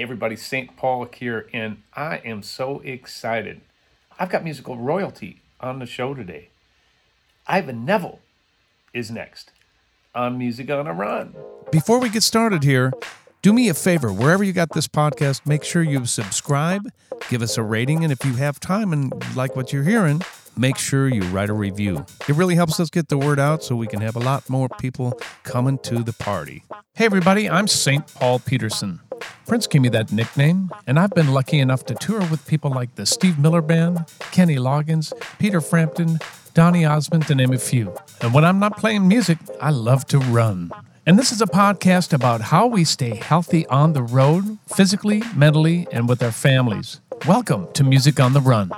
Hey everybody, St. Paul here, and I am so excited. I've got musical royalty on the show today. Ivan Neville is next on Music on a Run. Before we get started here, do me a favor, wherever you got this podcast, make sure you subscribe, give us a rating, and if you have time and like what you're hearing, make sure you write a review. It really helps us get the word out so we can have a lot more people coming to the party. Hey, everybody, I'm St. Paul Peterson. Prince gave me that nickname, and I've been lucky enough to tour with people like the Steve Miller Band, Kenny Loggins, Peter Frampton, Donny Osmond, to name a few. And when I'm not playing music, I love to run. And this is a podcast about how we stay healthy on the road, physically, mentally, and with our families. Welcome to Music on the Run.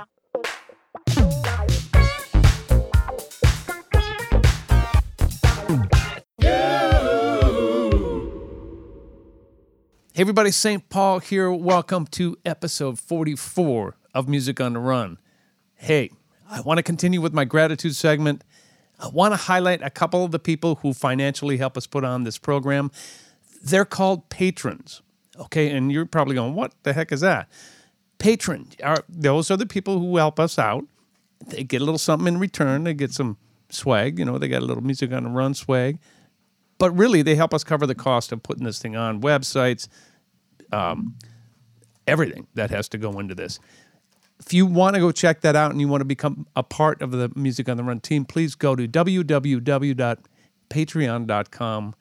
Hey everybody, St. Paul here. Welcome to episode 44 of Music on the Run. Hey, I want to continue with my gratitude segment. I want to highlight a couple of the people who financially help us put on this program. They're called patrons. Okay, and you're probably going, what the heck is that? Patron, are, those are the people who help us out. They get a little something in return. They get some swag, you know, they got a little music on the run swag but really they help us cover the cost of putting this thing on websites um, everything that has to go into this. If you want to go check that out and you want to become a part of the music on the run team please go to www.patreon.com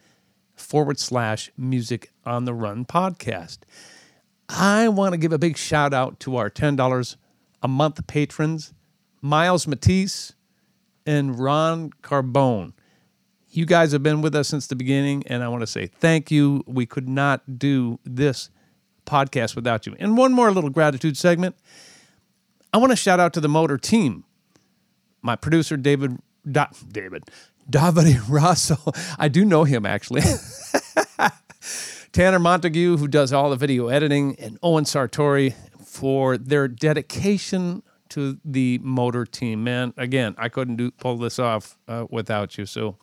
forward slash music on the run podcast. I want to give a big shout out to our $10 a month patrons miles matisse and ron carbone. You guys have been with us since the beginning, and I want to say thank you. We could not do this podcast without you. And one more little gratitude segment. I want to shout out to the motor team. My producer, David, da, David, Davide Rosso. I do know him actually. Tanner Montague, who does all the video editing, and Owen Sartori for their dedication to the motor team. Man, again, I couldn't do pull this off uh, without you. So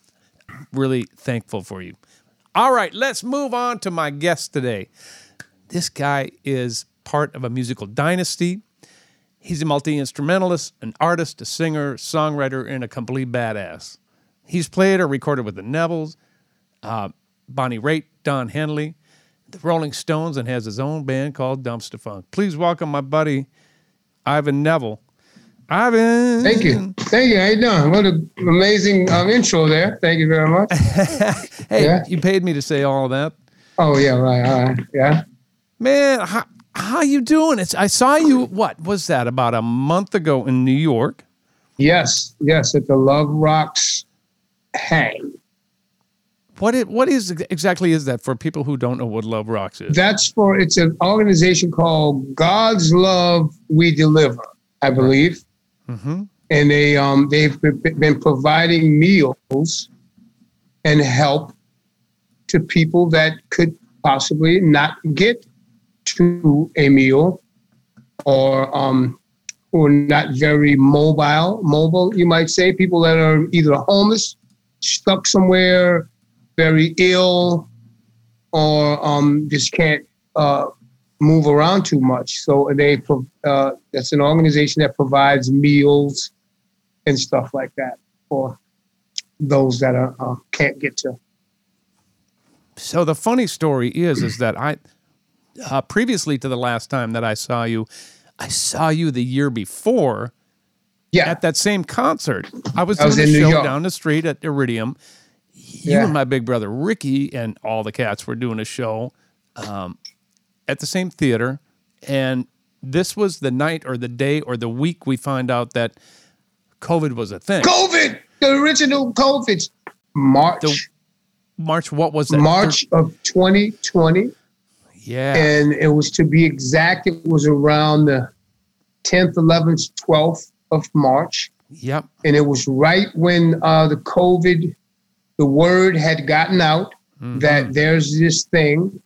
really thankful for you. All right, let's move on to my guest today. This guy is part of a musical dynasty. He's a multi instrumentalist, an artist, a singer, songwriter, and a complete badass. He's played or recorded with the Nevilles, uh, Bonnie Raitt, Don Henley, the Rolling Stones, and has his own band called Dumpster Funk. Please welcome my buddy Ivan Neville. Ivan. Thank you. Thank you. How you doing? What an amazing um, intro there. Thank you very much. hey, yeah. you paid me to say all of that. Oh yeah, right. All right. Yeah. Man, how, how you doing? It's I saw you. What was that? About a month ago in New York. Yes. Yes, at the Love Rocks Hang. What it, what is exactly is that for people who don't know what Love Rocks is? That's for it's an organization called God's Love We Deliver, I believe. Mm-hmm. And they um, they've been providing meals and help to people that could possibly not get to a meal or um, or not very mobile. Mobile, you might say, people that are either homeless, stuck somewhere, very ill, or um, just can't uh, move around too much. So they uh, that's an organization that provides meals and stuff like that for those that are uh, can't get to. So the funny story is, is that I uh, previously to the last time that I saw you, I saw you the year before. Yeah. At that same concert, I was I was in a show down the street at Iridium. You yeah. and my big brother Ricky and all the cats were doing a show. Um, at the same theater, and this was the night or the day or the week we find out that COVID was a thing. COVID, the original COVID, March. The, March, what was that? March of 2020. Yeah. And it was to be exact, it was around the 10th, 11th, 12th of March. Yep. And it was right when uh, the COVID, the word had gotten out mm-hmm. that there's this thing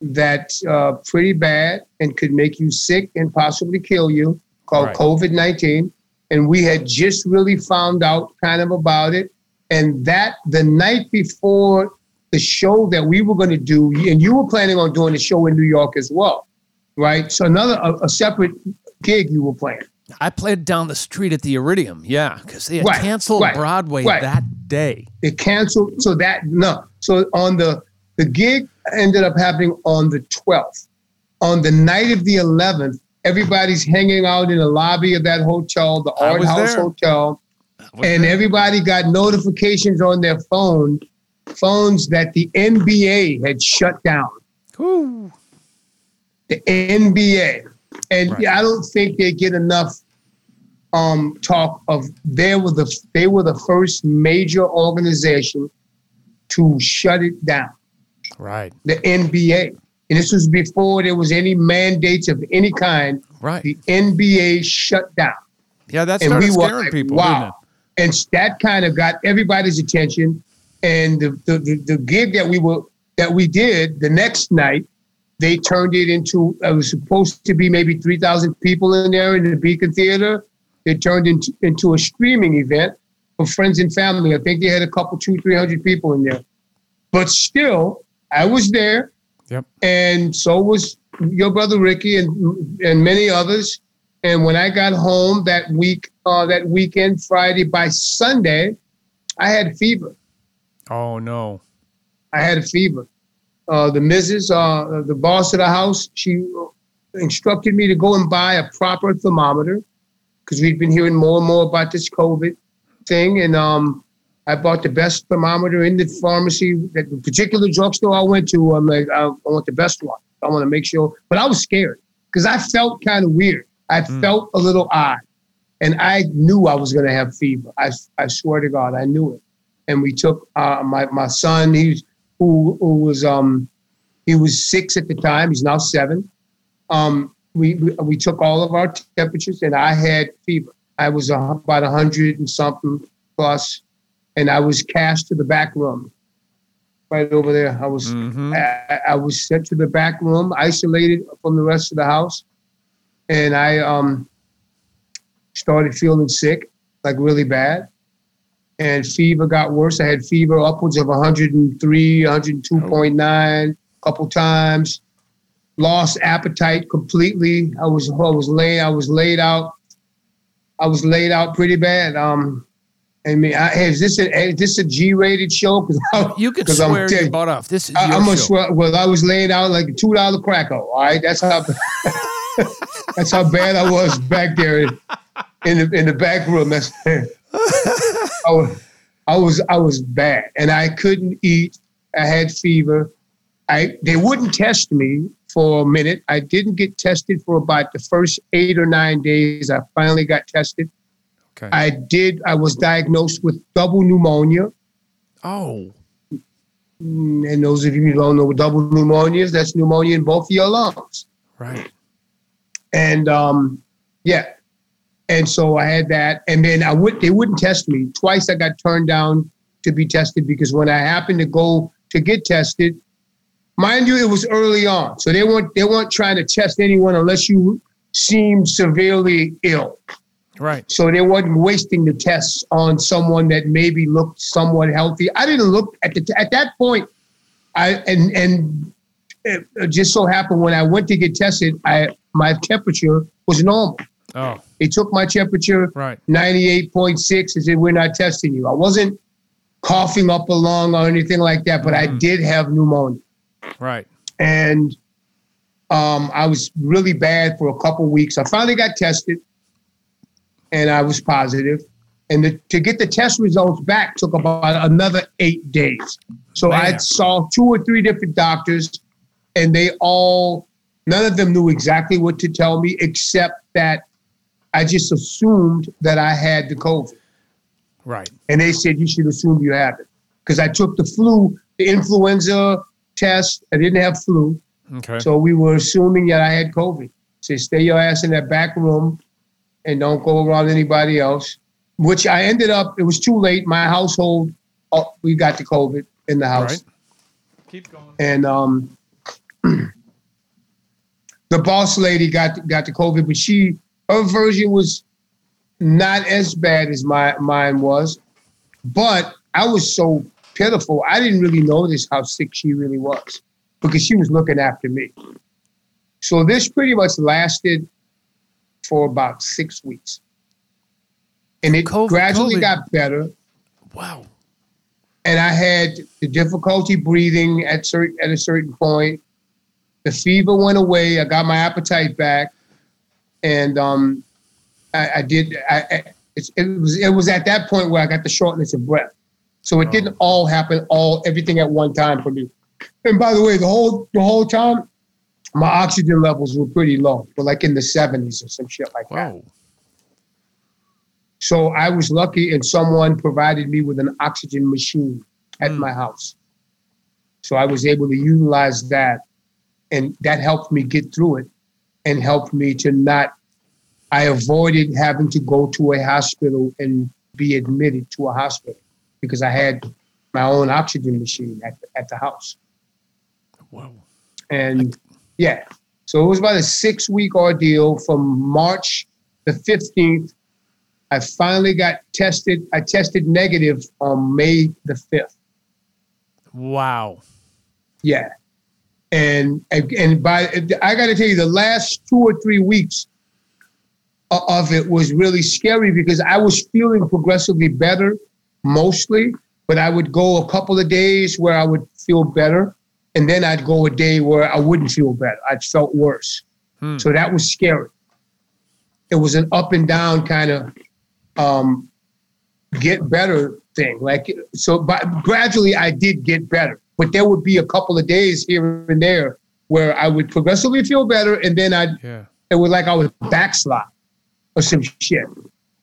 that's uh, pretty bad and could make you sick and possibly kill you called right. COVID 19. And we had just really found out kind of about it. And that the night before the show that we were going to do, and you were planning on doing a show in New York as well, right? So another a, a separate gig you were playing. I played down the street at the Iridium, yeah, because they had Right, canceled right, Broadway right. that day. They canceled, so that no. So on the the gig ended up happening on the 12th. On the night of the 11th, everybody's hanging out in the lobby of that hotel, the Art House there. Hotel. And there. everybody got notifications on their phone phones that the NBA had shut down. Whew. The NBA, and Right. I don't think they get enough um, talk of they were the they were the first major organization to shut it down. Right, The NBA, and this was before there was any mandates of any kind. right. The NBA shut down. Yeah, that's and we were scaring like, people, wow. And that kind of got everybody's attention. And the, the, the, gig that we were that we did the next night, they turned it into it was supposed to be maybe three thousand people in there in the Beacon Theater. It turned into into a streaming event for friends and family. I think they had a couple two three hundred people in there, but still, I was there, Yep. and so was your brother Ricky and and many others. And when I got home that week, uh, that weekend, Friday by Sunday, I had fever. Oh no. I had a fever. Uh, the Mrs., uh, the boss of the house, she instructed me to go and buy a proper thermometer because we'd been hearing more and more about this COVID thing. And um, I bought the best thermometer in the pharmacy, that the particular drugstore I went to. I'm like, I, I want the best one. I want to make sure. But I was scared because I felt kind of weird. I felt a little odd. And I knew I was going to have fever. I, I swear to God, I knew it. And we took uh, my, my son, he's, who, who was um, he was six at the time. He's now seven. Um, we, we we took all of our temperatures, and I had fever. I was uh, about a hundred and something plus, and I was cast to the back room, right over there. I was Mhm. I, I was sent to the back room, isolated from the rest of the house, and I um started feeling sick, like really bad, and fever got worse. I had fever upwards of 103, 102.9, a couple times. Lost appetite completely. I was I was laid I was laid out. I was laid out pretty bad. Um, I mean, I, hey, is this a is this a G-rated show? Because You 'cause I'm swear dead. your butt off. This is I, your I'm a show. swear. Well, I was laying out like a two dollar cracker. All right, that's how that's how bad I was back there in, in the in the back room. That's I was, I was I was bad, and I couldn't eat. I had fever. I they wouldn't test me for a minute. I didn't get tested for about the first eight or nine days. I finally got tested. Okay. I did. I was diagnosed with double pneumonia. oh, Mm, And those of you who don't know what double pneumonia is, that's pneumonia in both of your lungs. right. And um, yeah, and so I had that, and then I would they wouldn't test me twice. I got turned down to be tested because when I happened to go to get tested, mind you, it was early on, so they weren't they weren't trying to test anyone unless you seemed severely ill. Right. So they wasn't wasting the tests on someone that maybe looked somewhat healthy. I didn't look at the at that point. I and and it just so happened when I went to get tested, I my temperature was normal. Oh, They took my temperature right. ninety eight point six and said we're not testing you. I wasn't coughing up a lung or anything like that, but I Mhm. did have pneumonia Right. and um, I was really bad for a couple weeks. I finally got tested, and I was positive. And the, to get the test results back took about another eight days. So I saw two or three different doctors, and they all, none of them knew exactly what to tell me, except that I just assumed that I had the COVID. Right. And they said, you should assume you have it. Because I took the flu, the influenza test. I didn't have flu. Okay. So we were assuming that I had COVID. Say, stay your ass in that back room and don't go around anybody else. Which I ended up, it was too late. My household, oh, we got the COVID in the house. Right. Keep going. And um, the boss lady got got the COVID, but she her version was not as bad as my mine was. But I was so pitiful. I didn't really notice how sick she really was because she was looking after me. So this pretty much lasted for about six weeks. And it COVID- gradually COVID. got better. Wow. And I had the difficulty breathing at certain at a certain point. The fever went away. I got my appetite back, and um, I, I did. I, it was it was at that point where I got the shortness of breath. So it didn't all happen all everything at one time for me. And by the way, the whole the whole time, my oxygen levels were pretty low. Were like in the seventies or some shit like that. Whoa. So I was lucky, and someone provided me with an oxygen machine at Mm. my house. So I was able to utilize that, and that helped me get through it, and helped me to not. I avoided having to go to a hospital and be admitted to a hospital because I had my own oxygen machine at the, at the house. Whoa. And yeah, so it was about a six week ordeal from March the 15th. I finally got tested. I tested negative on May the 5th. Wow. Yeah. And and by I got to tell you, the last two or three weeks of it was really scary because I was feeling progressively better, mostly. But I would go a couple of days where I would feel better, and then I'd go a day where I wouldn't feel better. I felt worse. Hmm. So that was scary. It was an up and down kind of um, get better thing. Like so, but gradually I did get better. But there would be a couple of days here and there where I would progressively feel better, and then I Yeah. it was like I was backslide or some shit.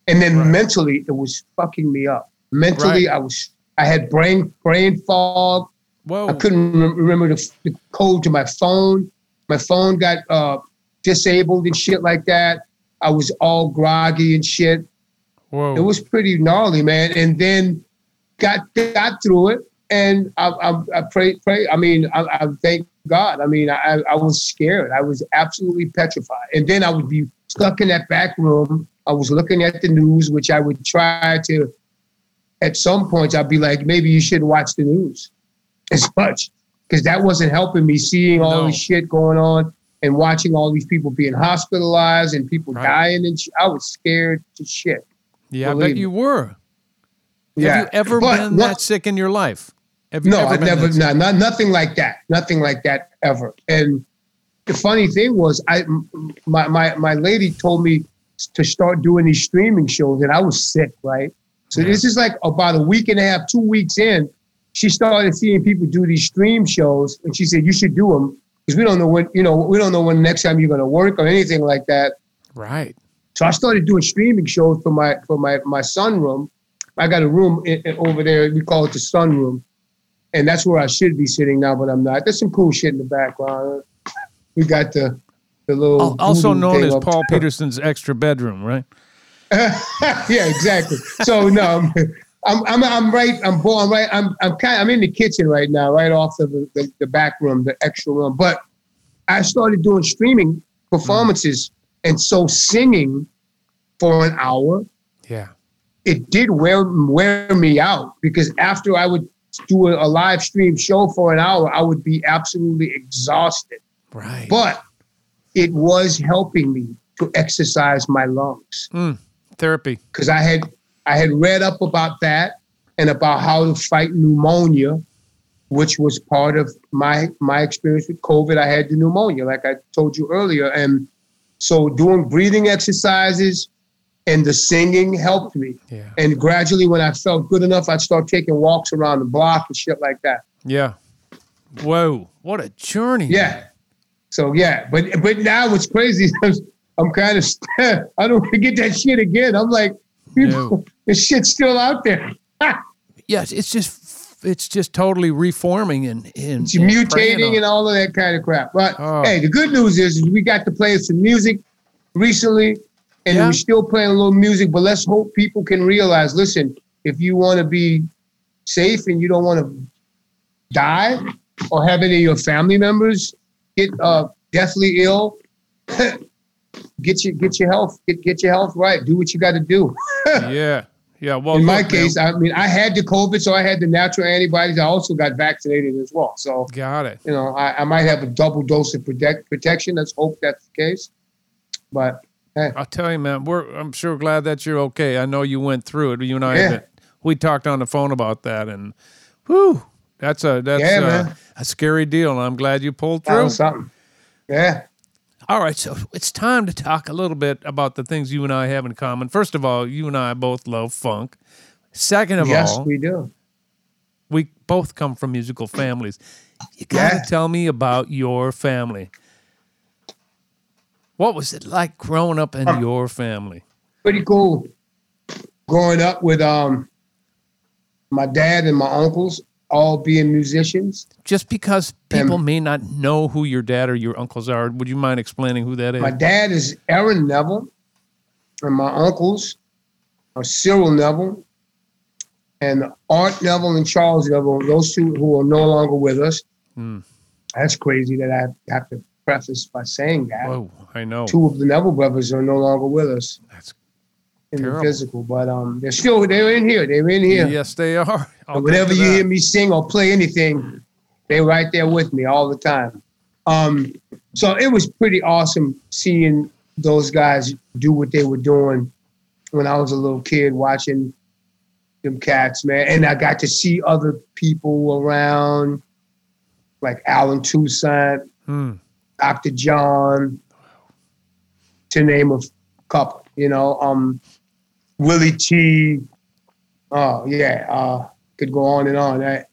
And then Right. mentally, it was fucking me up. Mentally, Right. I was I had brain brain fog. Whoa. I couldn't rem- remember the, the code to my phone. My phone got uh, disabled and shit like that. I was all groggy and shit. Whoa. It was pretty gnarly, man. And then got got through it, and I, I, I pray, pray. I mean, I, I thank God. I mean, I, I was scared. I was absolutely petrified. And then I would be stuck in that back room. I was looking at the news, which I would try to. At some points, I'd be like, maybe you should watch the news as much because that wasn't helping me seeing all No. this shit going on and watching all these people being hospitalized and people Right. dying and sh- I was scared to shit. yeah, I bet believe you were. Yeah. Have you ever But been that sick in your life? No, I've never, no, not, nothing like that. Nothing like that ever. And the funny thing was, I, my, my, my lady told me to start doing these streaming shows, and I was sick, right? So Yeah. this is like about a week and a half, two weeks in. She started seeing people do these stream shows, and she said, "You should do them because we don't know when, you know, we don't know when the next time you're going to work or anything like that." Right. So I started doing streaming shows for my for my my sunroom. I got a room i- i- over there. We call it the sunroom, and that's where I should be sitting now, but I'm not. There's some cool shit in the background. We got the the little Also known as Paul there. Peterson's extra bedroom, right? yeah, exactly. So no, I'm I'm I'm right. I'm bo- I'm right. I'm I'm kind. I'm in the kitchen right now, right off of the, the, the back room, the extra room. But I started doing streaming performances, and so singing for an hour Yeah. it did wear wear me out because after I would do a, a live stream show for an hour, I would be absolutely exhausted. Right. But it was helping me to exercise my lungs hmm. Therapy. because I had I had read up about that and about how to fight pneumonia, which was part of my my experience with COVID. I had the pneumonia, like I told you earlier, and so doing breathing exercises and the singing helped me. Yeah. And gradually, when I felt good enough, I'd start taking walks around the block and shit like that. Yeah. Whoa. What a journey. Yeah. So yeah, but but now what's crazy is I'm kind of I don't forget that shit again. I'm like, people, No. this shit's still out there. Yes. It's just, it's just totally reforming and, and It's and mutating and all of that kind of crap. But Oh. hey, the good news is we got to play some music recently, and Yeah. we're still playing a little music. But let's hope people can realize. Listen, if you want to be safe and you don't want to die or have any of your family members get uh, deathly ill, get your get your health get get your health right. Do what you got to do. yeah. Yeah. Well, In my look, man, case, I mean, I had the COVID, so I had the natural antibodies. I also got vaccinated as well. So, got it. you know, I, I might have a double dose of protect, protection. Let's hope that's the case. But hey, I'll tell you, man. We're I'm sure glad that you're okay. I know you went through it. You and I, Yeah. we talked on the phone about that, and whew, that's a that's Yeah, a, a scary deal. And I'm glad you pulled through. something. Yeah. All right, so it's time to talk a little bit about the things you and I have in common. First of all, you and I both love funk. Second of yes, all, we do. we both come from musical families. You got to Yeah. tell me about your family. What was it like growing up in your family? Pretty cool. Growing up with um my dad and my uncles all being musicians. Just because people Um, may not know who your dad or your uncles are, would you mind explaining who that is? My dad is Aaron Neville, and my uncles are Cyril Neville and Art Neville and Charles Neville. Those two who are no longer with us. Hmm. That's crazy that I have to preface by saying that. Whoa, I know. Two of the Neville brothers are no longer with us That's in Terrible. the physical, but um, they're still they're in here. They're in here. Yes, they are. Whenever you that. hear me sing or play anything, they're right there with me all the time. Um, so it was pretty awesome seeing those guys do what they were doing when I was a little kid watching them cats, man. And I got to see other people around, like Allen Toussaint, Hmm. Dr. John, to name a couple, you know, um, Willie Tee Oh yeah, uh, could go on and on. I,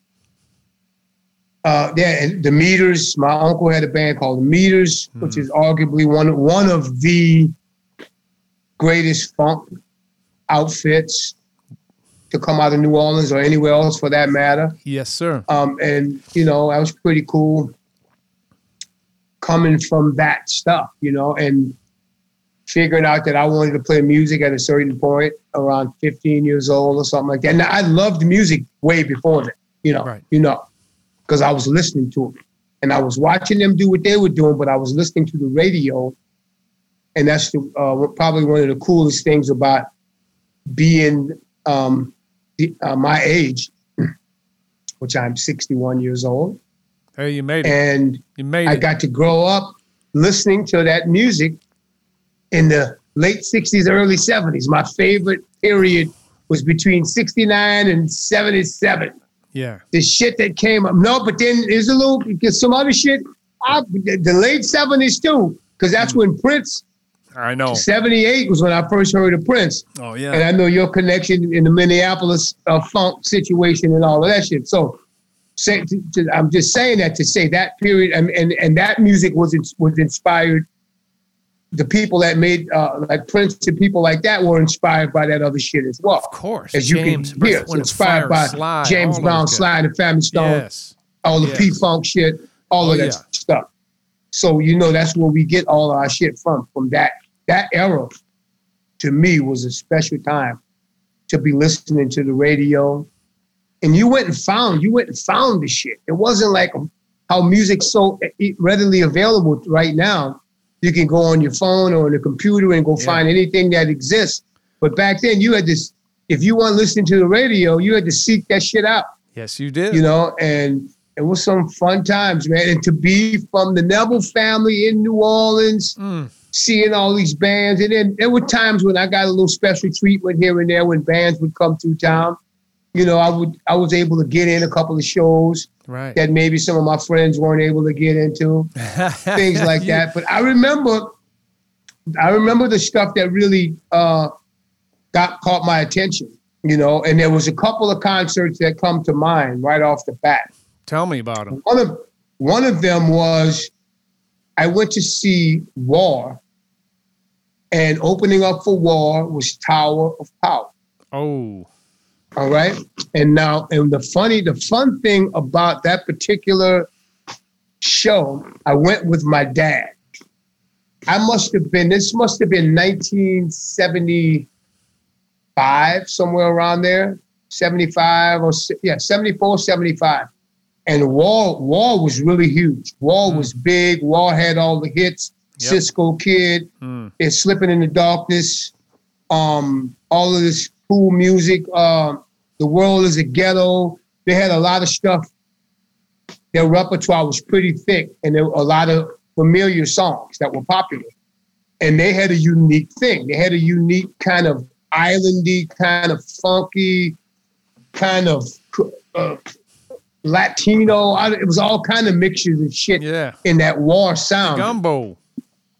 uh, yeah, and the Meters. My uncle had a band called the Meters, which is arguably one one of the greatest funk outfits to come out of New Orleans or anywhere else for that matter. Yes, sir. Um, and you know, that was pretty cool coming from that stuff, you know, and figuring out that I wanted to play music at a certain point around 15 years old or something like that. And I loved music way before that, you know, Right. you know, because I was listening to them and I was watching them do what they were doing, but I was listening to the radio. And that's the, uh, probably one of the coolest things about being um, the, uh, my age, which I'm 61 years old. Hey, you made it. And You made I it. got to grow up listening to that music in the late 60s, early 70s. My favorite period was between 69 and 77. yeah. The shit that came up. No, but then there's a little, because some other shit, I, the late 70s too, because that's when Prince, I know. 78 was when I first heard of Prince. Oh, yeah. And. I know your connection in the Minneapolis uh, funk situation and all of that shit. So, say, I'm just saying that to say that period and and, and that music was was inspired. The people that made uh, like Prince and people like that were inspired by that other shit as well. Of course. As you James, can hear, Wind, inspired by James Brown. Sly and the Family Stone, Yes. all the yes. P Funk shit, all Oh, of that yeah. stuff. So you know that's where we get all our shit from. From that that era, to me was a special time to be listening to the radio. And you went and found you went and found the shit. It wasn't like how music's so readily available right now. You can go on your phone or on the computer and go Yeah. find anything that exists. But back then, you had to, if you weren't listening to the radio, you had to seek that shit out Yes, you did. you know, and it was some fun times, man. And to be from the Neville family in New Orleans, Mm. seeing all these bands, and then there were times when I got a little special treatment here and there when bands would come through town. You know, I would I was able to get in a couple of shows right. that maybe some of my friends weren't able to get into, things like You- that. But I remember, I remember the stuff that really uh, got caught my attention. You know, and there was a couple of concerts that come to mind right off the bat. Tell me about them. One of one of them was I went to see War, and opening up for War was Tower of Power. Oh, All right. And now, and the funny, the fun thing about that particular show, I went with my dad. I must have been, this must have been 1975, somewhere around there, 75 or, yeah, 74, 75. And War, War was really huge. War was big. War had all the hits. Yep. Cisco Kid, mm. it's slipping in the darkness. Um, all of this cool music. Uh, the world is a ghetto. They had a lot of stuff. Their repertoire was pretty thick, and there were a lot of familiar songs that were popular. And they had a unique thing. They had a unique kind of islandy, kind of funky, kind of uh, Latino. It was all kind of mixtures of shit Yeah. in that war sound. Gumbo.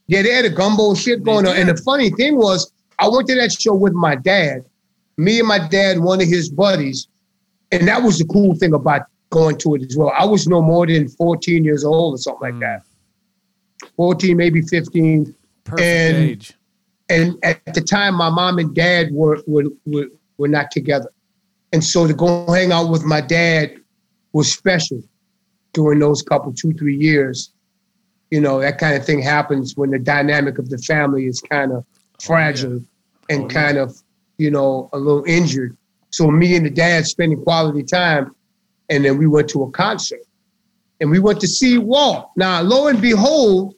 Yeah, they had a gumbo shit going on. And the funny thing was, I went to that show with my dad, me and my dad, one of his buddies. And that was the cool thing about going to it as well. I was no more than 14 years old or something like mm. that. 14, maybe 15. Perfect And- age. And at the time, my mom and dad were, were, were, were not together. And so to go hang out with my dad was special during those couple, two, three years. You know, that kind of thing happens when the dynamic of the family is kind of oh, fragile and Oh, yeah. kind of, you know, a little injured. So me and the dad spending quality time, and then we went to a concert. And we went to see War. Now, lo and behold,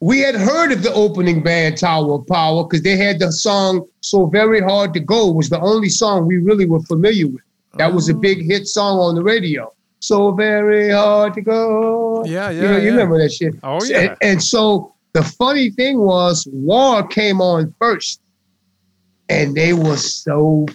we had heard of the opening band Tower of Power because they had the song So Very Hard to Go was the only song we really were familiar with. That was a Oh. big hit song on the radio. So very hard to go. Yeah, You yeah, know, you yeah. remember that shit. Oh, yeah. And, and so the funny thing was War came on first. And they were so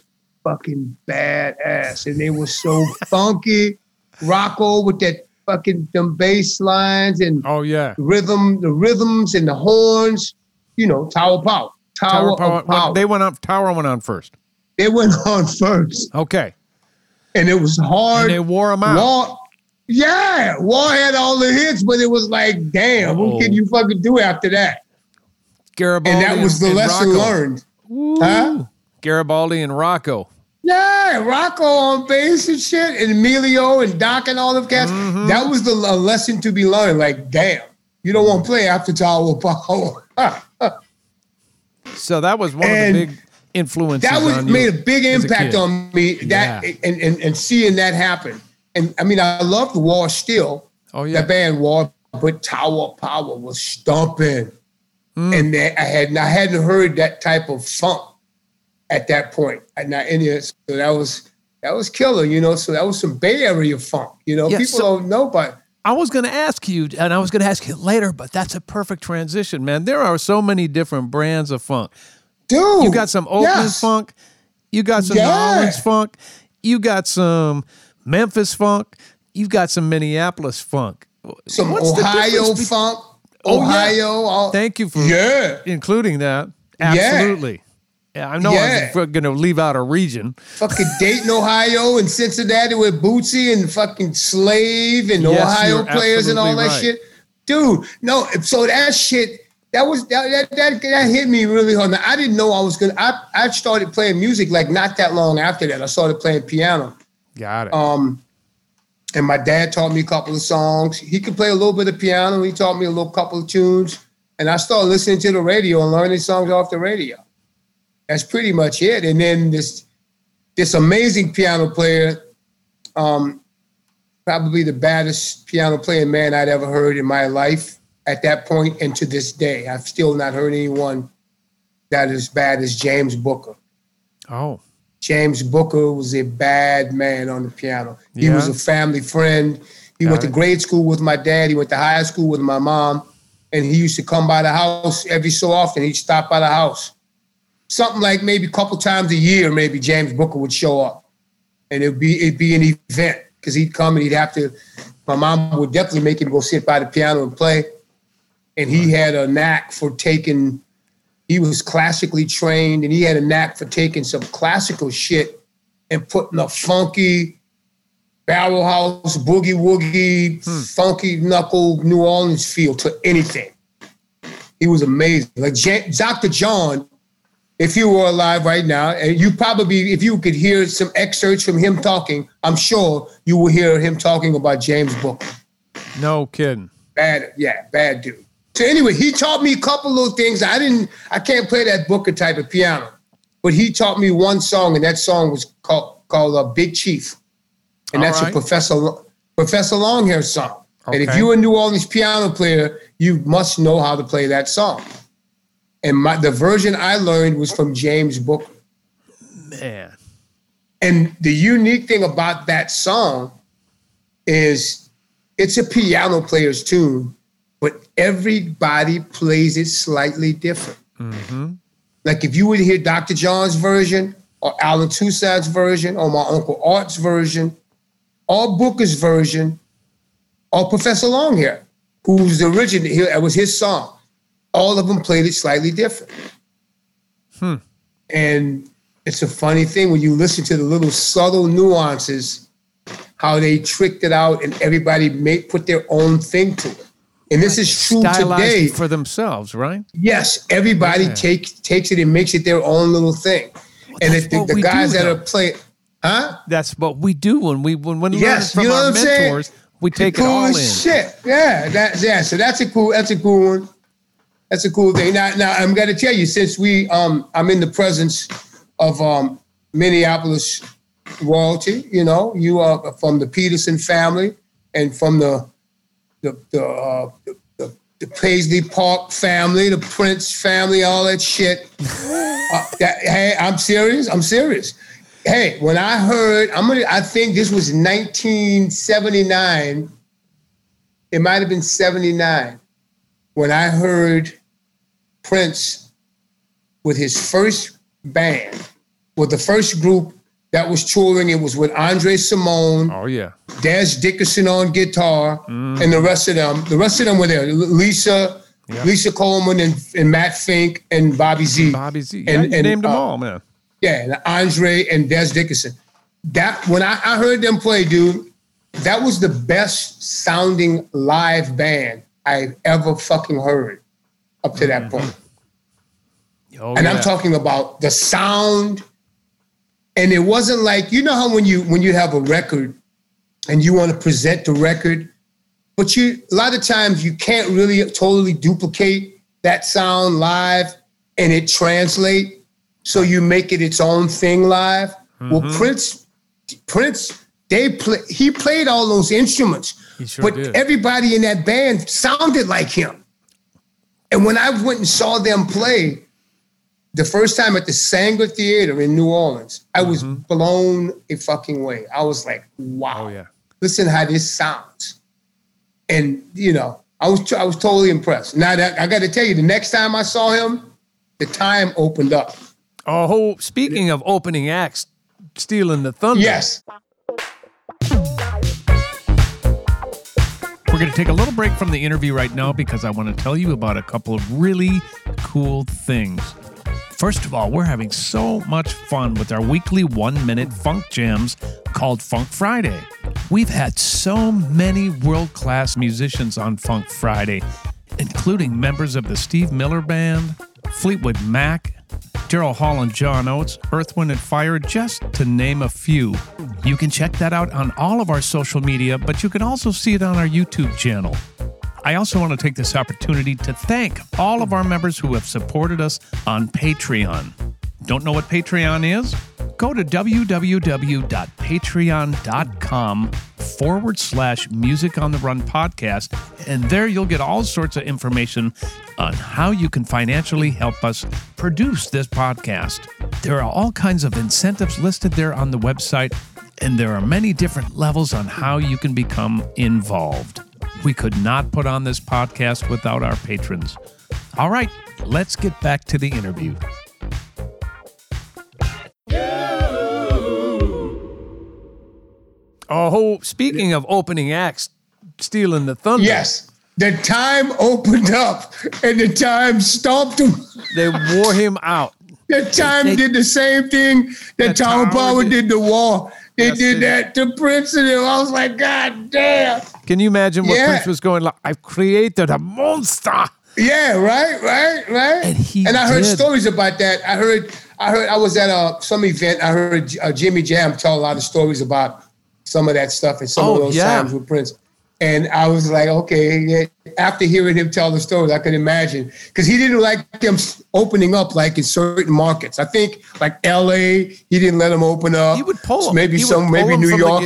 fucking badass. And they were so funky. Rocco with that fucking them bass lines and Oh yeah. rhythm, the rhythms and the horns, you know, Tower Power. Tower, Tower Power. Power. They went on. Tower went on first. They went on first. Okay. And it was And hard. they wore them out. War, yeah, War had all the hits, but it was like, damn, Uh-oh. what can oh. you fucking do after that? Garibaldi And that was the and lesson Rocco. learned. Woo. Huh? Garibaldi and Rocco. Yeah, Rocco on bass and shit, and Emilio and Doc and all of cats. Mm-hmm. That was the lesson to be learned. Like, damn, you don't want to play after Tower of Power. So that was one And of the big influences. that was made a big as a impact on me. That Yeah. and, and and seeing that happen. And I mean, I love the War still. Oh yeah. That band War, but Tower Power was stomping, Mm. and they, I had I hadn't heard that type of funk at that point. And, I, and it, so that was that was killer, you know. So that was some Bay Area funk, you know. Yeah, People so- don't know, but I was going to ask you, and I was going to ask you later, but that's a perfect transition, man. There are so many different brands of funk. dude, You got some Oakland yes. funk, you got some Yeah. New Orleans funk, you got some Memphis funk, you've got some Minneapolis funk. some What's the Ohio difference Oh, yeah. Ohio. all- Thank you for yeah. including that. Absolutely. Yeah, I know Yeah. I'm going to leave out a region. fucking Dayton, Ohio, and Cincinnati with Bootsy and fucking Slave and Yes, Ohio players and all that right. shit. Dude, no, so that shit, that was that, that that that hit me really hard. Now, I didn't know I was gonna I, I started playing music like not that long after that. I started playing piano. Got it. Um and my dad taught me a couple of songs. He could play a little bit of piano. He taught me a little couple of tunes. And I started listening to the radio and learning songs off the radio. That's pretty much it. And then this this amazing piano player, um, probably the baddest piano playing man I'd ever heard in my life at that point and to this day. I've still not heard anyone that is bad as James Booker. oh, James Booker was a bad man on the piano. He was a family friend. He went Got to grade school with my dad. He went to high school with my mom. And he used to come by the house every so often. He'd stop by the house. Something like maybe a couple times a year, maybe James Booker would show up. And it'd be it'd be an event because he'd come and he'd have to my mom would definitely make him go sit by the piano and play. And he had a knack for taking he was classically trained and he had a knack for taking some classical shit and putting a funky barrel house boogie woogie hmm. funky knuckle new orleans feel to anything he was amazing like Ja- dr john if you were alive right now and you probably if you could hear some excerpts from him talking i'm sure you will hear him talking about james booker no kidding. Bad, yeah, bad dude. So anyway, he taught me a couple little things. I didn't, I can't play that Booker type of piano, but he taught me one song, and that song was called called uh, Big Chief, and All that's right. a Professor Professor Longhair song. And if you're a New Orleans piano player, you must know how to play that song. And my the version I learned was from James Booker. Man. And the unique thing about that song is it's a piano player's tune, but everybody plays it slightly different. Mm-hmm. Like if you would hear Dr. John's version or Allen Toussaint's version or my Uncle Art's version or Booker's version or Professor Longhair, who's the original, it was his song. All of them played it slightly different. Hmm. And it's a funny thing when you listen to the little subtle nuances, how they tricked it out and everybody made put their own thing to it. And this is true today. for themselves, right? Yes, everybody Yeah. takes takes it and makes it their own little thing. and that's if the, the guys do, that though. are playing, huh? That's what we do when we when, when we Yes, learn you from know our what I'm saying? mentors. We take it cool all in. shit. Yeah, that, yeah. So that's a cool. That's a cool one. That's a cool thing. Now, now I'm gonna tell you since we um I'm in the presence of um Minneapolis royalty. You know, you are from the Peterson family and from the the the, uh, the, the, the Paisley Park family, the Prince family, all that shit. Uh, that, hey, I'm serious. I'm serious. Hey, when I heard, I'm gonna. I think this was 1979. It might have been 79 when I heard Prince with his first band, with the first group that was touring. It was with Andre Cymone. Oh yeah. Dez Dickerson on guitar, and the rest of them. The rest of them were there. Lisa, Yeah. Lisa Coleman, and, and Matt Fink, and Bobby Z. Bobby Z. And- yeah, you and, named them uh, all, man. Yeah, and Andre and Dez Dickerson. That when I, I heard them play, dude, that was the best sounding live band I've ever fucking heard up to that point. Oh, and yeah. I'm talking about the sound. And it wasn't like you know how when you when you have a record and you want to present the record, but you a lot of times you can't really totally duplicate that sound live and it translate. So you make it its own thing live. Well, mm-hmm. Prince, Prince, they play. He played all those instruments, sure but did. everybody in that band sounded like him. And when I went and saw them play, the first time at the Saenger Theater in New Orleans, I was mm-hmm. blown a fucking way. I was like, wow, Oh yeah. listen how this sounds. And you know, I was I was totally impressed. Now that I got to tell you, the next time I saw him, the time opened up. Oh, speaking of opening acts, stealing the thunder. Yes, We're going to take a little break from the interview right now because I want to tell you about a couple of really cool things. First of all, we're having so much fun with our weekly one minute funk jams called Funk Friday. We've had so many world class musicians on Funk Friday, including members of the Steve Miller Band, Fleetwood Mac, Daryl Hall and John Oates, Earth, Wind, and Fire, just to name a few. You can check that out on all of our social media, but you can also see it on our YouTube channel. I also want to take this opportunity to thank all of our members who have supported us on Patreon. Don't know what Patreon is? Go to www.patreon.com forward slash music on the run podcast, and there you'll get all sorts of information on how you can financially help us produce this podcast. There are all kinds of incentives listed there on the website, and there are many different levels on how you can become involved. We could not put on this podcast without our patrons. All right, let's get back to the interview. Oh, speaking of opening acts, stealing the thunder. yes. The time opened up, and the time stomped him. They wore him out. The time They- did the same thing that Tower Power did- did the War. They Yes, did that to Prince, and I was like, God damn. Can you imagine what Yeah. Prince was going like? I've created a monster. Yeah, right, right, right. And he and I heard stories about that. I heard, I heard, I was at a some event. I heard uh, Jimmy Jam tell a lot of stories about some of that stuff and some Oh, of those yeah. times with Prince. And I was like, okay. yeah. After hearing him tell the stories, I could imagine because he didn't like them opening up like in certain markets. I think like L.A. He didn't let them open up. He would pull 'em. Maybe some, maybe New York.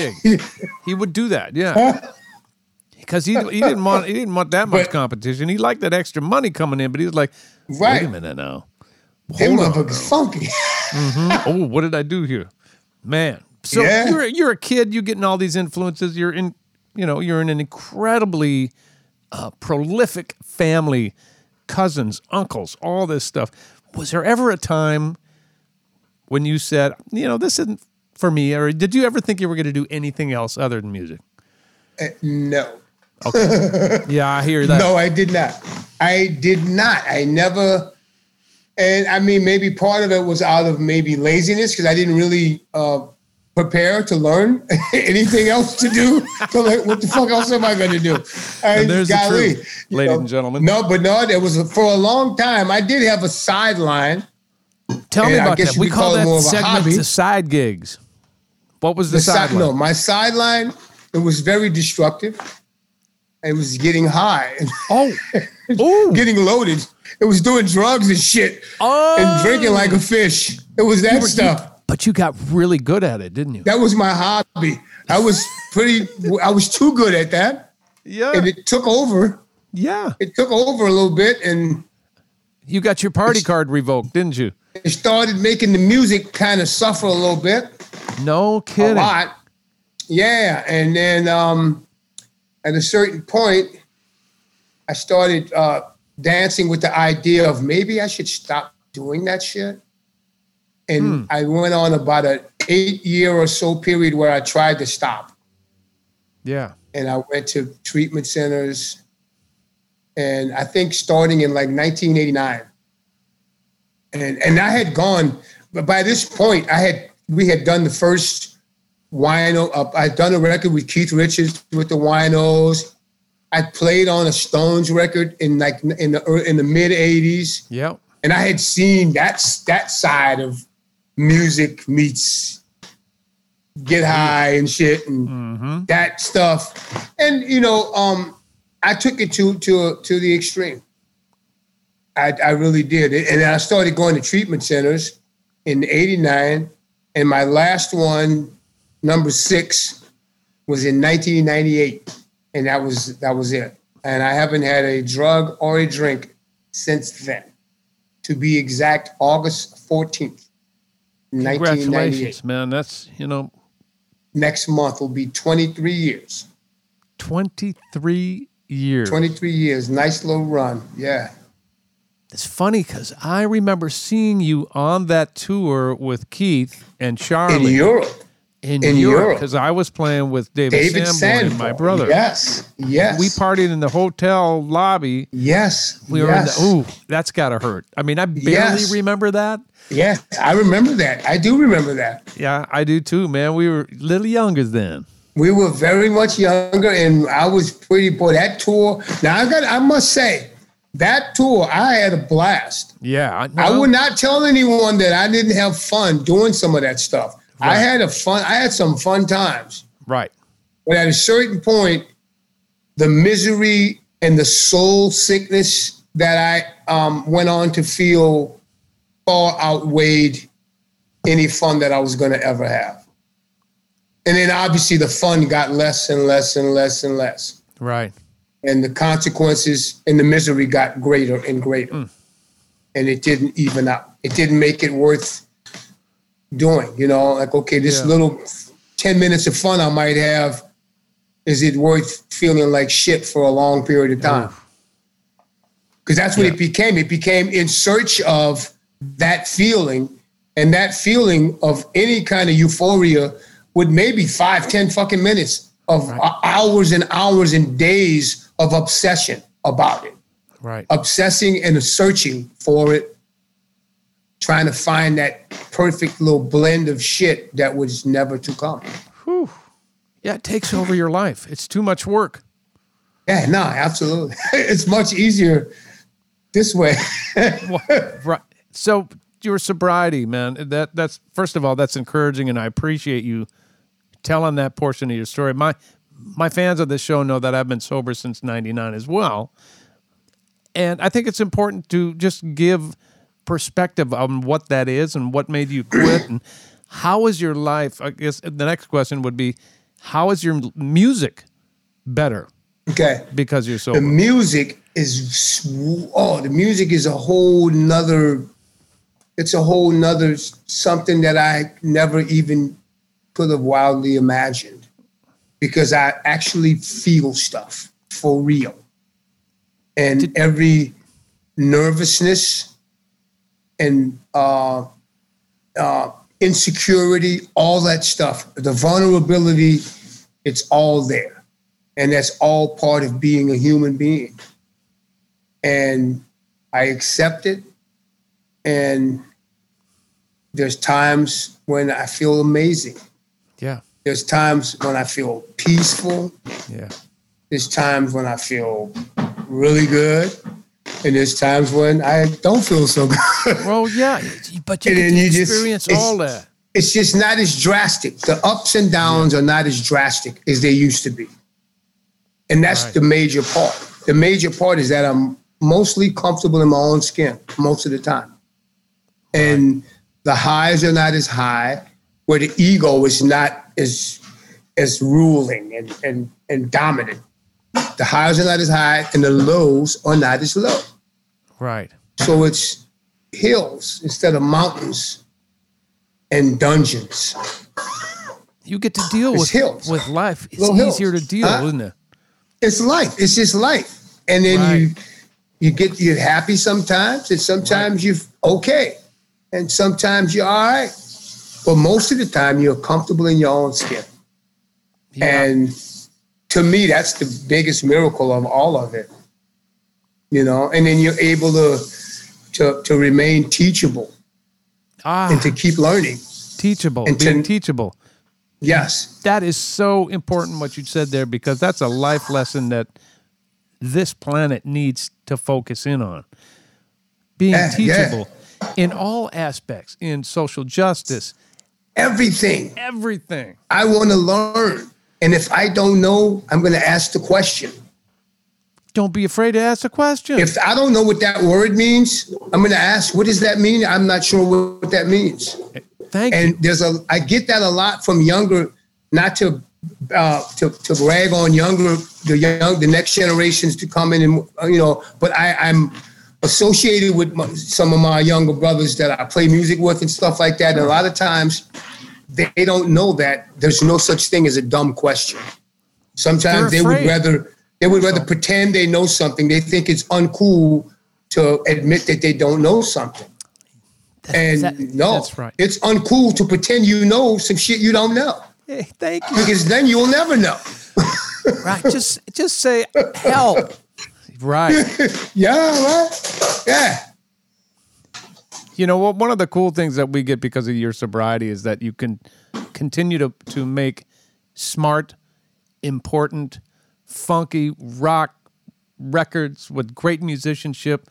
He would do that, yeah. Because he, he didn't want he didn't want that much But- competition. He liked that extra money coming in, but he was like, Right. wait a minute now. Them Hold on. motherfuckers funky. Mm-hmm. oh, what did I do here, man? So Yeah. you're you're a kid. You're getting all these influences. You're in, you know, you're in an incredibly uh, prolific family, cousins, uncles, all this stuff. Was there ever a time when you said, you know, this isn't for me, or did you ever think you were going to do anything else other than music? Uh, no. Okay. yeah, I hear that. No, I did not. I did not. I never. And I mean, maybe part of it was out of maybe laziness because I didn't really uh, prepare to learn anything else to do. So like, what the fuck else am I going to do? I, And there's the golly, truth, you ladies and gentlemen. No, but no, it was a, for a long time. I did have a sideline. Tell me about that. We call call that segment the side gigs. What was the, The side, sideline? no, my sideline. It was very destructive. It was getting high. Oh, oh, getting loaded. It was doing drugs and shit oh. and drinking like a fish. It was that stuff. But you got really good at it, didn't you? That was my hobby. I was pretty. I was too good at that, Yeah, and it took over. yeah. It took over a little bit, and You got your party card revoked, didn't you? it started making the music kind of suffer a little bit, No kidding. a lot. Yeah, and then um, at a certain point, I started uh, dancing with the idea of maybe I should stop doing that shit. And I went on about an eight year or so period where I tried to stop. Yeah. And I went to treatment centers. And I think starting in like 1989. And and I had gone, but by this point, I had we had done the first wino. Uh, I'd done a record with Keith Richards with the winos. I played on a Stones record in like in the in the mid 80s Yep. and I had seen that that side of music meets get high and shit and that stuff, and you know, um, I took it to to to the extreme. I I really did, and I started going to treatment centers in '89, and my last one, number six, was in 1998, and that was that was it. And I haven't had a drug or a drink since then to be exact, August 14th, 1998. Congratulations, man. That's, you know, Next month will be 23 years. 23 years. 23 years. Nice little run. Yeah. It's funny because I remember seeing you on that tour with Keith and Charlie. In Europe. in, in Europe because I was playing with David, David Sanborn, and my brother. Yes. Yes. We partied in the hotel lobby. Yes. We were yes. in the, ooh, that's got to hurt. I mean, I barely Yes. remember that. Yes. I remember that. I do remember that. Yeah, I do too, man. We were a little younger then. We were very much younger, and I was pretty boy. That tour. Now I got. I must say, that tour, I had a blast. Yeah, I would not tell anyone that I didn't have fun doing some of that stuff. I had a fun. I had some fun times. Right. But at a certain point, the misery and the soul sickness that I um, went on to feel far outweighed any fun that I was going to ever have. And then obviously the fun got less and less and less and less. Right. And the consequences and the misery got greater and greater. Hmm. And it didn't even out. It didn't make it worth doing. You know, like, okay, this Yeah. little 10 minutes of fun I might have, is it worth feeling like shit for a long period of time? Because that's what Yeah. it became. It became in search of that feeling, and that feeling of any kind of euphoria would maybe five, ten fucking minutes of hours and hours and days of obsession about it Right. obsessing and searching for it, trying to find that perfect little blend of shit that was never to come. Yeah, it takes over your life. It's too much work. Yeah, no, absolutely. it's much easier this way. Right. So your sobriety, man, that that's first of all, that's encouraging and I appreciate you telling that portion of your story. My my fans of this show know that I've been sober since 99 as well. And I think it's important to just give perspective on what that is and what made you quit and how is your life? I guess the next question would be how is your music better okay. because you're sober. The music is, oh, the music is a whole nother it's a whole nother something that I never even could have wildly imagined because I actually feel stuff for real. And Did- every nervousness and uh, uh, insecurity, all that stuff, the vulnerability, it's all there. And that's all part of being a human being. And I accept it. And there's times when I feel amazing. Yeah. There's times when I feel peaceful. Yeah. There's times when I feel really good. And there's times when I don't feel so good. Well, yeah, but you And you experience it's- all that. it's just not as drastic. The ups and downs are not as drastic as they used to be. And that's Right. the major part. The major part is that I'm mostly comfortable in my own skin most of the time. And the highs are not as high, where the ego is not as as ruling and, and, and dominant. The highs are not as high and the lows are not as low. Right. So it's hills instead of mountains and dungeons. You get to deal It's with hills. with life. It's Little hills. easier to deal, Huh? isn't it? It's life. It's just life. And then you Right. you get you're happy sometimes, and sometimes you're okay, and sometimes you're all right. But most of the time, you're comfortable in your own skin. Yeah. And to me, that's the biggest miracle of all of it. You know, and then you're able to to to remain teachable ah, and to keep learning. teachable, and to- being teachable. Yes. That is so important what you said there because that's a life lesson that this planet needs to focus in on. Being Yeah, yeah. In all aspects, in social justice, Everything. everything. I want to learn. And if I don't know, I'm going to ask the question. Don't be afraid to ask a question. If I don't know what that word means, I'm going to ask, what does that mean? I'm not sure what that means. Thank you. And there's a, I get that a lot from younger, not to, uh, to, to brag on younger, the young, the next generations to come in and, you know, but I, I'm associated with my, some of my younger brothers that I play music with and stuff like that. And a lot of times they, they don't know that there's no such thing as a dumb question. Sometimes They're would rather, they would rather pretend they know something. They think it's uncool to admit that they don't know something. And that- no, that's right. it's uncool to pretend you know some shit you don't know Hey, thank you. because then you'll never know. Right. Just just say help. Right. Yeah, right. Yeah, You know what? One of the cool things that we get because of your sobriety is that you can continue to to make smart, important, funky rock records with great musicianship.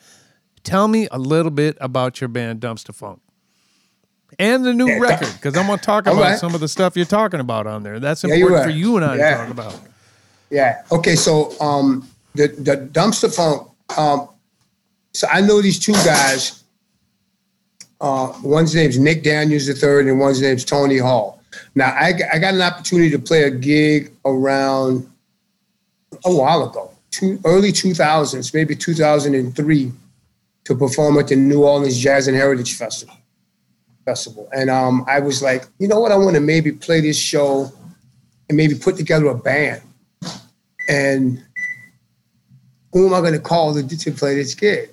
Tell me a little bit about your band Dumpstaphunk and the new Yeah, record because I'm going to talk about right. some of the stuff you're talking about on there. That's Yeah, important for you and I Yeah. to talk about. yeah. Okay, so um, the the Dumpstaphunk. Um, so I know these two guys. Uh, one's name's Nick Daniels III, and one's name's Tony Hall. Now I got an opportunity to play a gig around a while ago, two, early 2000s, maybe 2003, to perform at the New Orleans Jazz and Heritage Festival. Festival, and um, I was like, you know what, I want to maybe play this show and maybe put together a band. And who am I going to call to, to play this gig?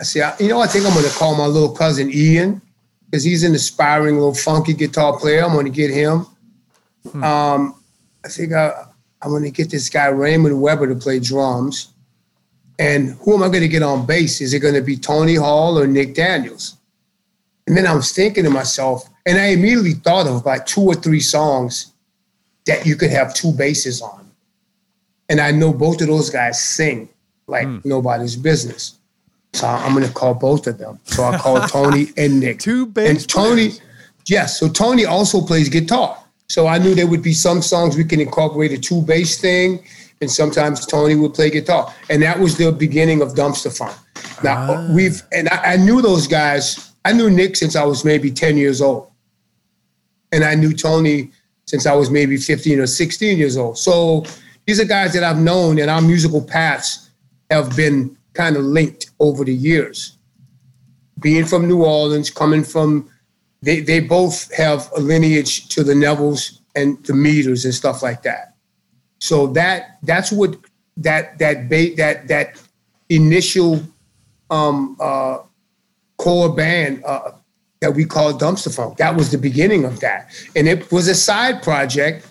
I said, you know, I think I'm going to call my little cousin Ian because he's an aspiring little funky guitar player. I'm going to get him. Um, I think I, I'm going to get this guy Raymond Weber to play drums. And who am I going to get on bass? Is it going to be Tony Hall or Nick Daniels? And then I was thinking to myself, and I immediately thought of like two or three songs that you could have two basses on. And I know both of those guys sing like hmm. nobody's business. So I'm going to call both of them. So I called Tony and Nick. Two bass And Tony, players. yes. So Tony also plays guitar. So I knew there would be some songs we can incorporate a two bass thing, and sometimes Tony would play guitar. And that was the beginning of Dumpstaphunk. Now ah. we've and I, I knew those guys. I knew Nick since I was maybe 10 years old. And I knew Tony since I was maybe 15 or 16 years old. So these are guys that I've known and our musical paths have been kind of linked over the years. being from New Orleans, coming from, they, they both have a lineage to the Nevilles and the Meters and stuff like that. So that that's what that that bait that that initial um, uh, core band uh, that we called Dumpstaphunk. That was the beginning of that, and it was a side project.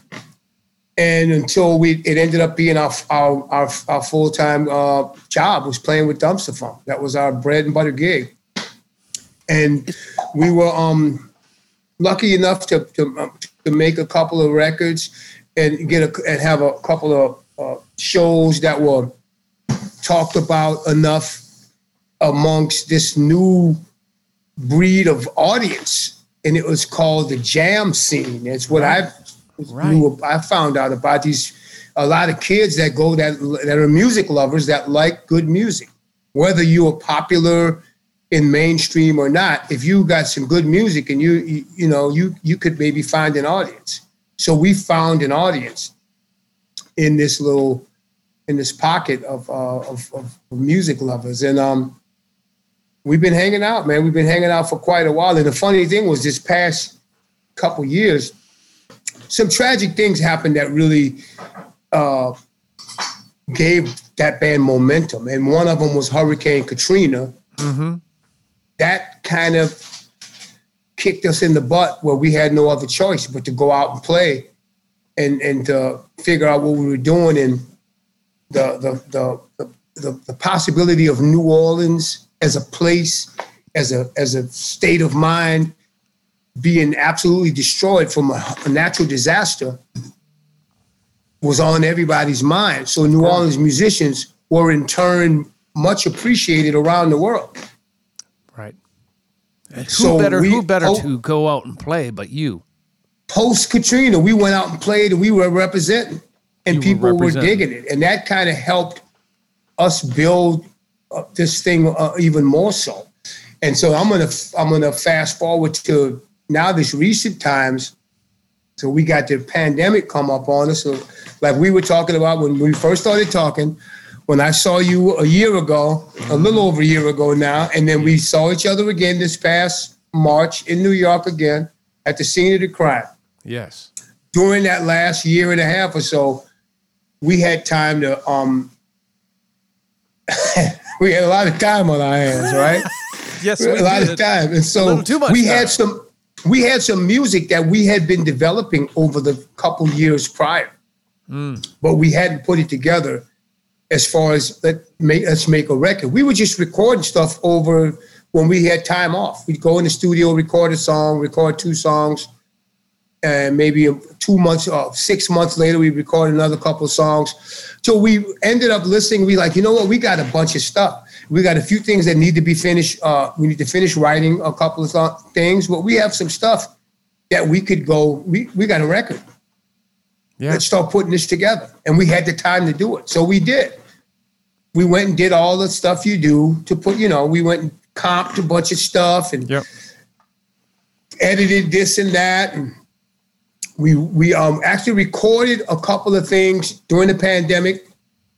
And until we, it ended up being our our our, our full time uh, job was playing with Dumpstaphunk. That was our bread and butter gig, and we were um, lucky enough to to, um, to make a couple of records and get a and have a couple of uh, shows that were talked about enough amongst this new breed of audience, and it was called the jam scene. It's what Right. Knew, I found out about these a lot of kids that go that that are music lovers that like good music, whether you are popular in mainstream or not. If you got some good music and you you, you know you you could maybe find an audience. So we found an audience in this little in this pocket of uh, of, of music lovers, and um, we've been hanging out, man. We've been hanging out for quite a while. And the funny thing was, this past couple years, some tragic things happened that really uh, gave that band momentum. And one of them was Hurricane Katrina. That kind of kicked us in the butt where we had no other choice but to go out and play and and to figure out what we were doing and the the the the, the, the possibility of New Orleans as a place, as a as a state of mind, being absolutely destroyed from a, a natural disaster was on everybody's mind. So New Orleans musicians were in turn much appreciated around the world. Right. And who So better we who better hope- to go out and play but you? post Katrina, we went out and played and we were representing, and You people were, representing. digging it, and that kind of helped us build uh, this thing uh, even more so. And so I'm gonna I'm gonna fast forward to now this recent times. So we got the pandemic come up on us. So like we were talking about when we first started talking, when I saw you a year ago, a little over a year ago now, and then we saw each other again this past March in New York again at the scene of the crime Yes. during that last year and a half or so, we had time to um we had a lot of time on our hands, right? Yes, We had a lot of time. And so too much we time. had some we had some music that we had been developing over the couple years prior. Hmm. But we hadn't put it together as far as let make let's make a record. We were just recording stuff over when we had time off. We'd go in the studio, record a song, record two songs, and maybe two months or six months later, we record another couple of songs. So we ended up listening. We like, you know what? We got a bunch of stuff. We got a few things that need to be finished. Uh, we need to finish writing a couple of th- things, but we have some stuff that we could go. We we got a record. Yeah. Let's start putting this together, and we had the time to do it, so we did. We went and did all the stuff you do to put. You know, we went and comped a bunch of stuff and Yep. edited this and that and we we um actually recorded a couple of things during the pandemic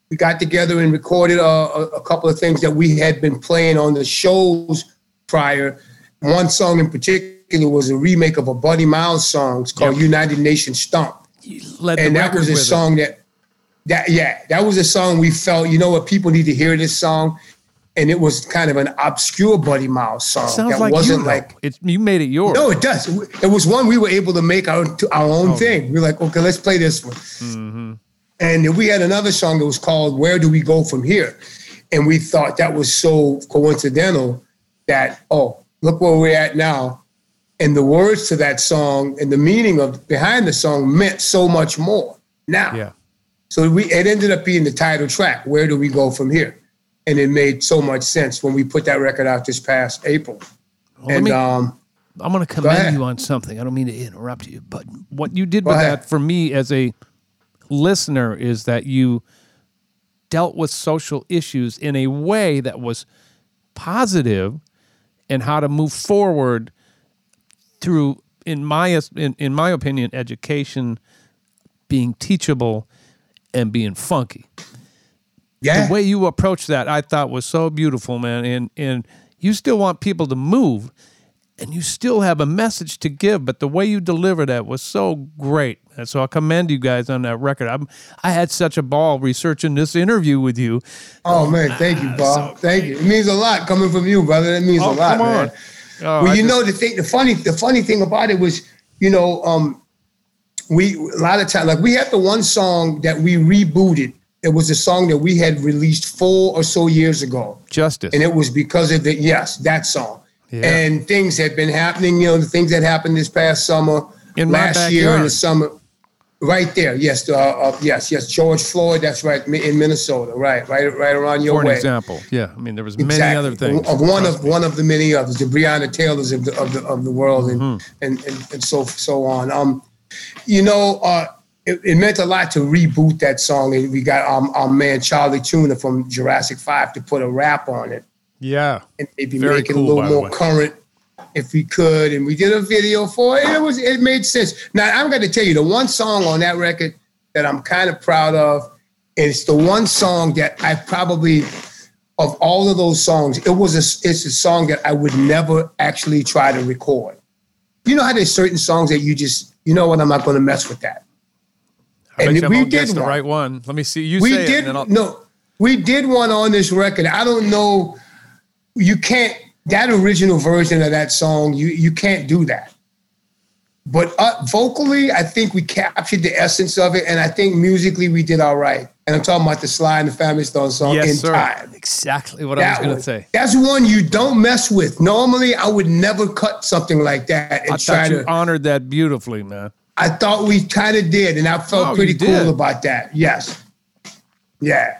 we got together and recorded a, a, a couple of things that we had been playing on the shows prior one song in particular was a remake of a buddy miles song it's called Yep. united nations stomp and that was a with it. song that that yeah that was a song we felt you know what people need to hear this song and it was kind of an obscure buddy miles song Sounds that like wasn't you. like it's you made it yours. no, it does. It was one we were able to make our our own oh. thing. We are like, okay, let's play this one. Mm-hmm. And we had another song that was called "Where Do We Go From Here," and we thought that was so coincidental that oh, look where we're at now. And the words to that song and the meaning of behind the song meant so much more now. Yeah. So we it ended up being the title track. Where do we go from here? And it made so much sense when we put that record out this past April. Well, and me- um, I'm going to ahead. commend you on something. I don't mean to interrupt you, but what you did Go with ahead. that for me as a listener is that you dealt with social issues in a way that was positive and how to move forward through in my in, in my opinion education being teachable and being funky yeah, the way you approached that I thought was so beautiful, man. And and You still want people to move and you still have a message to give, but the way you deliver that was so great. And so I commend you guys on that record. I'm, I had such a ball researching this interview with you. Oh man, thank you, Bob. thank you. It means a lot coming from you, brother. That means Oh, a lot, come on. man. Oh, well, I you just- know the thing, the funny, the funny thing about it was, you know, um, we a lot of time like we had the one song that we rebooted. It was a song that we had released four or so years ago, Justice. and it was because of the yes, that song. Yeah. And things had been happening, you know, the things that happened this past summer, In last year in the summer. Right there, yes, uh, uh, yes, yes. George Floyd, that's right, in Minnesota, right, right, right around your way. for an way. example. Yeah. I mean, there was many Exactly. other things. Of one of one of the many others, the Breonna Taylors of the of the of the world, and Mm-hmm. and, and and so so on. Um, you know, uh, it, it meant a lot to reboot that song, and we got um, our man Chali 2na from Jurassic Five to put a rap on it Yeah. and maybe Very make it a little more current if we could. And we did a video for it. It was it made sense. Now I'm going to tell you the one song on that record that I'm kind of proud of. And it's the one song that I probably of all of those songs, it was a it's a song that I would never actually try to record. You know how there's certain songs that you just you know what I'm not going to mess with that. I And you we did guess the right one. Let me see. You we say it. did I'll, no we did one on this record i don't know you can't that original version of that song you you can't do that. But uh, vocally i think we captured the essence of it and i think musically we did all right. And i'm talking about the sly and the family stone song yes, in sir. time. Exactly what I was going to say. that's one you don't mess with. Normally i would never cut something like that and I try to honored that beautifully, man. i thought we kind of did and i felt Oh, pretty cool about that. Yes. Yeah.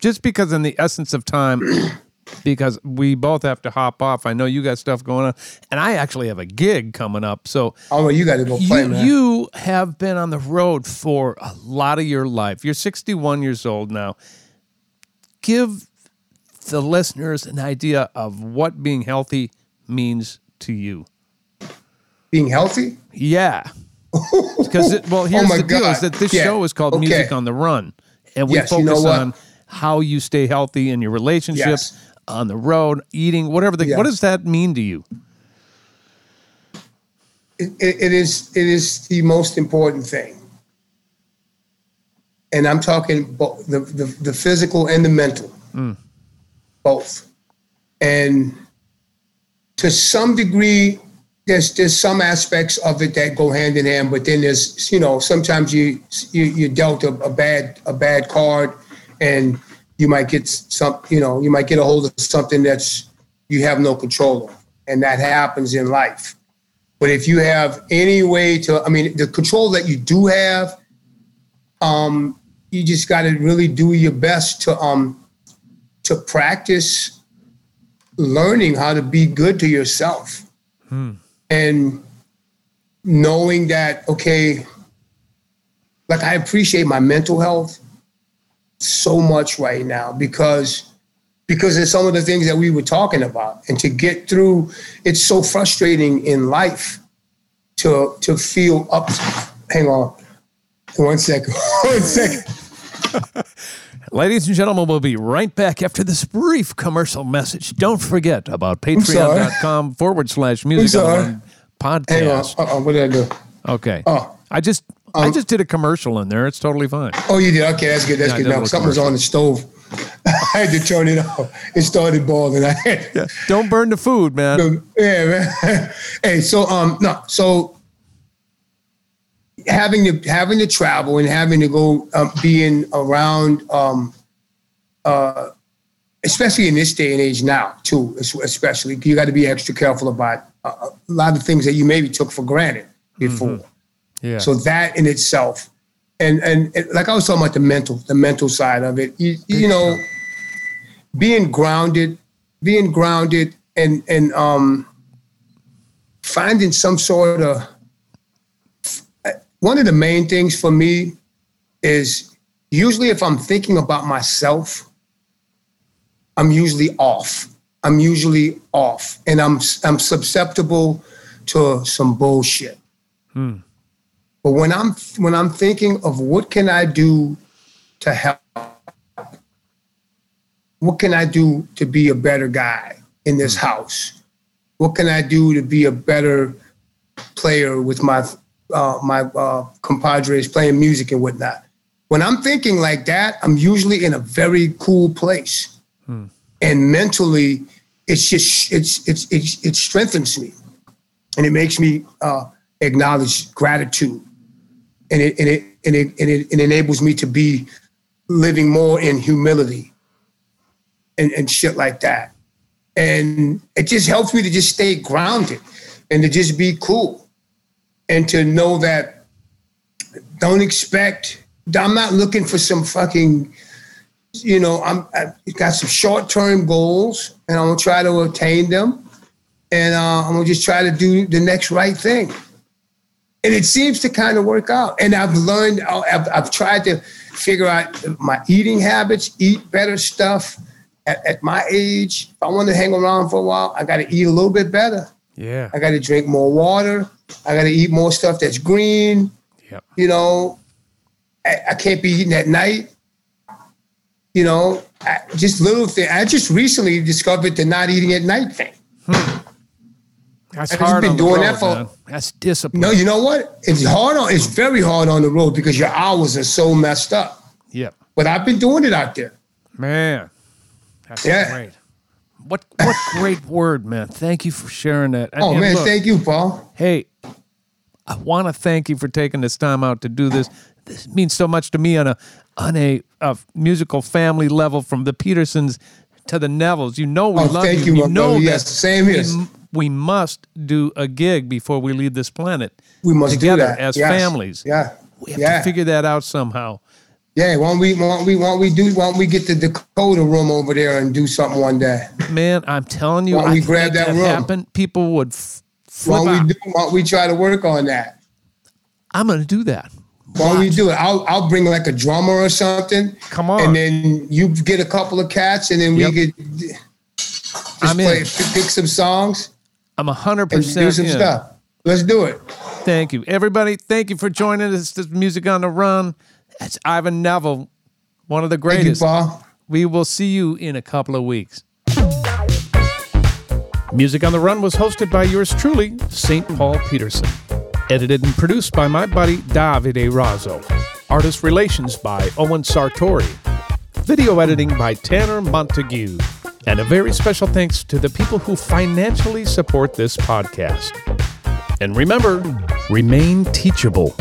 Just because in the essence of time, because we both have to hop off. I know you got stuff going on, and I actually have a gig coming up. So oh you got to go play you, man you have been on the road for a lot of your life. You're 61 years old now. Give the listeners an idea of what being healthy means to you. being healthy Yeah. Because it, well, oh here's Oh the deal: is that this Yeah. show is called Okay. Music on the Run, and we Yes, you focus know on how you stay healthy in your relationships, Yes. On the road, eating, whatever. The, What does that mean to you? it, it it is it is the most important thing and i'm talking both the, the, the physical and the mental mm. both and to some degree there's there's some aspects of it that go hand in hand but then there's you know sometimes you you you dealt a, a bad a bad card and you might get some you know you might get a hold of something that's you have no control of and that happens in life. But if you have any way to, I mean, the control that you do have, um, you just got to really do your best to um, to practice learning how to be good to yourself, and knowing that okay, like I appreciate my mental health so much right now because because of some of the things that we were talking about. And to get through it's so frustrating in life to to feel up. Hang on. One second one second Ladies and gentlemen, we'll be right back after this brief commercial message. Don't forget about patreon.com forward slash music on the hang on. podcast. uh-uh, what did i do? Okay. Oh. I just I just did a commercial in there. It's totally fine. oh you did okay that's good that's Yeah, good now little something was on the stove i had to turn it off it started boiling i had yeah. Don't burn the food, man. yeah, man. hey, so um, no, so having to having to travel and having to go um, being around um, uh, especially in this day and age now too, especially you got to be extra careful about uh, a lot of things that you maybe took for granted before. Yeah. So that in itself, and, and and like I was talking about the mental, the mental side of it. You, you know, being grounded, being grounded, and and um, finding some sort of one of the main things for me is usually if I'm thinking about myself, I'm usually off. I'm usually off, and I'm I'm susceptible to some bullshit. But when I'm when I'm thinking of what can I do to help, what can I do to be a better guy in this house? What can I do to be a better player with my uh, my uh, compadres playing music and whatnot? When I'm thinking like that, I'm usually in a very cool place, hmm. and mentally, it's just it's it's, it's it strengthens me, and it makes me uh, acknowledge gratitude, and it and it and it and it, it enables me to be living more in humility and, and shit like that. And it just helps me to just stay grounded and to just be cool and to know that don't expect, I'm not looking for some fucking, you know, I'm, I've got some short term goals and I'm gonna try to attain them. And uh, I'm gonna just try to do the next right thing. And it seems to kind of work out. And I've learned, I've, I've tried to figure out my eating habits, eat better stuff at, at my age, if I want to hang around for a while, I got to eat a little bit better. Yeah. I got to drink more water. I got to eat more stuff that's green. Yep. You know, I, I can't be eating at night. You know, I, just little thing. I just recently discovered the not eating at night thing. Hmm. That's I've hard. Been doing road, that for. Man. That's discipline. No, you know what? It's hard on. It's very hard on the road because your hours are so messed up. Yep. But I've been doing it out there. Man, that's yeah. great. What what great word, man. Thank you for sharing that. And, oh and man, look, thank you, Paul. Hey, I want to thank you for taking this time out to do this. This means so much to me on a on a, a musical family level from the Petersons to the Nevilles. You know we oh, love thank you. You, you know yes, same here. We, we, must do a gig before we leave this planet. We must together as yes. families. Yeah. We have yeah. to figure that out somehow. Yeah, why don't we why don't we why don't we do why don't we get the Dakota room over there and do something one day? Man, I'm telling you, why don't we grab that, that room? Happen, people would f- flip why don't we do why don't we try to work on that? I'm gonna do that. Why don't we do it? I'll I'll bring like a drummer or something. Come on, and then you get a couple of cats, and then yep. we could just I'm play, in. pick some songs. I'm hundred percent do some in. stuff. Let's do it. Thank you, everybody. Thank you for joining us. This music on the run. That's Ivan Neville, one of the greatest. You, Paul. We will see you in a couple of weeks. Music on the Run was hosted by yours truly, St. Paul Peterson. Edited and produced by my buddy Davide Razzo. Artist relations by Owen Sartori. Video editing by Tanner Montague. And a very special thanks to the people who financially support this podcast. And remember, remain teachable.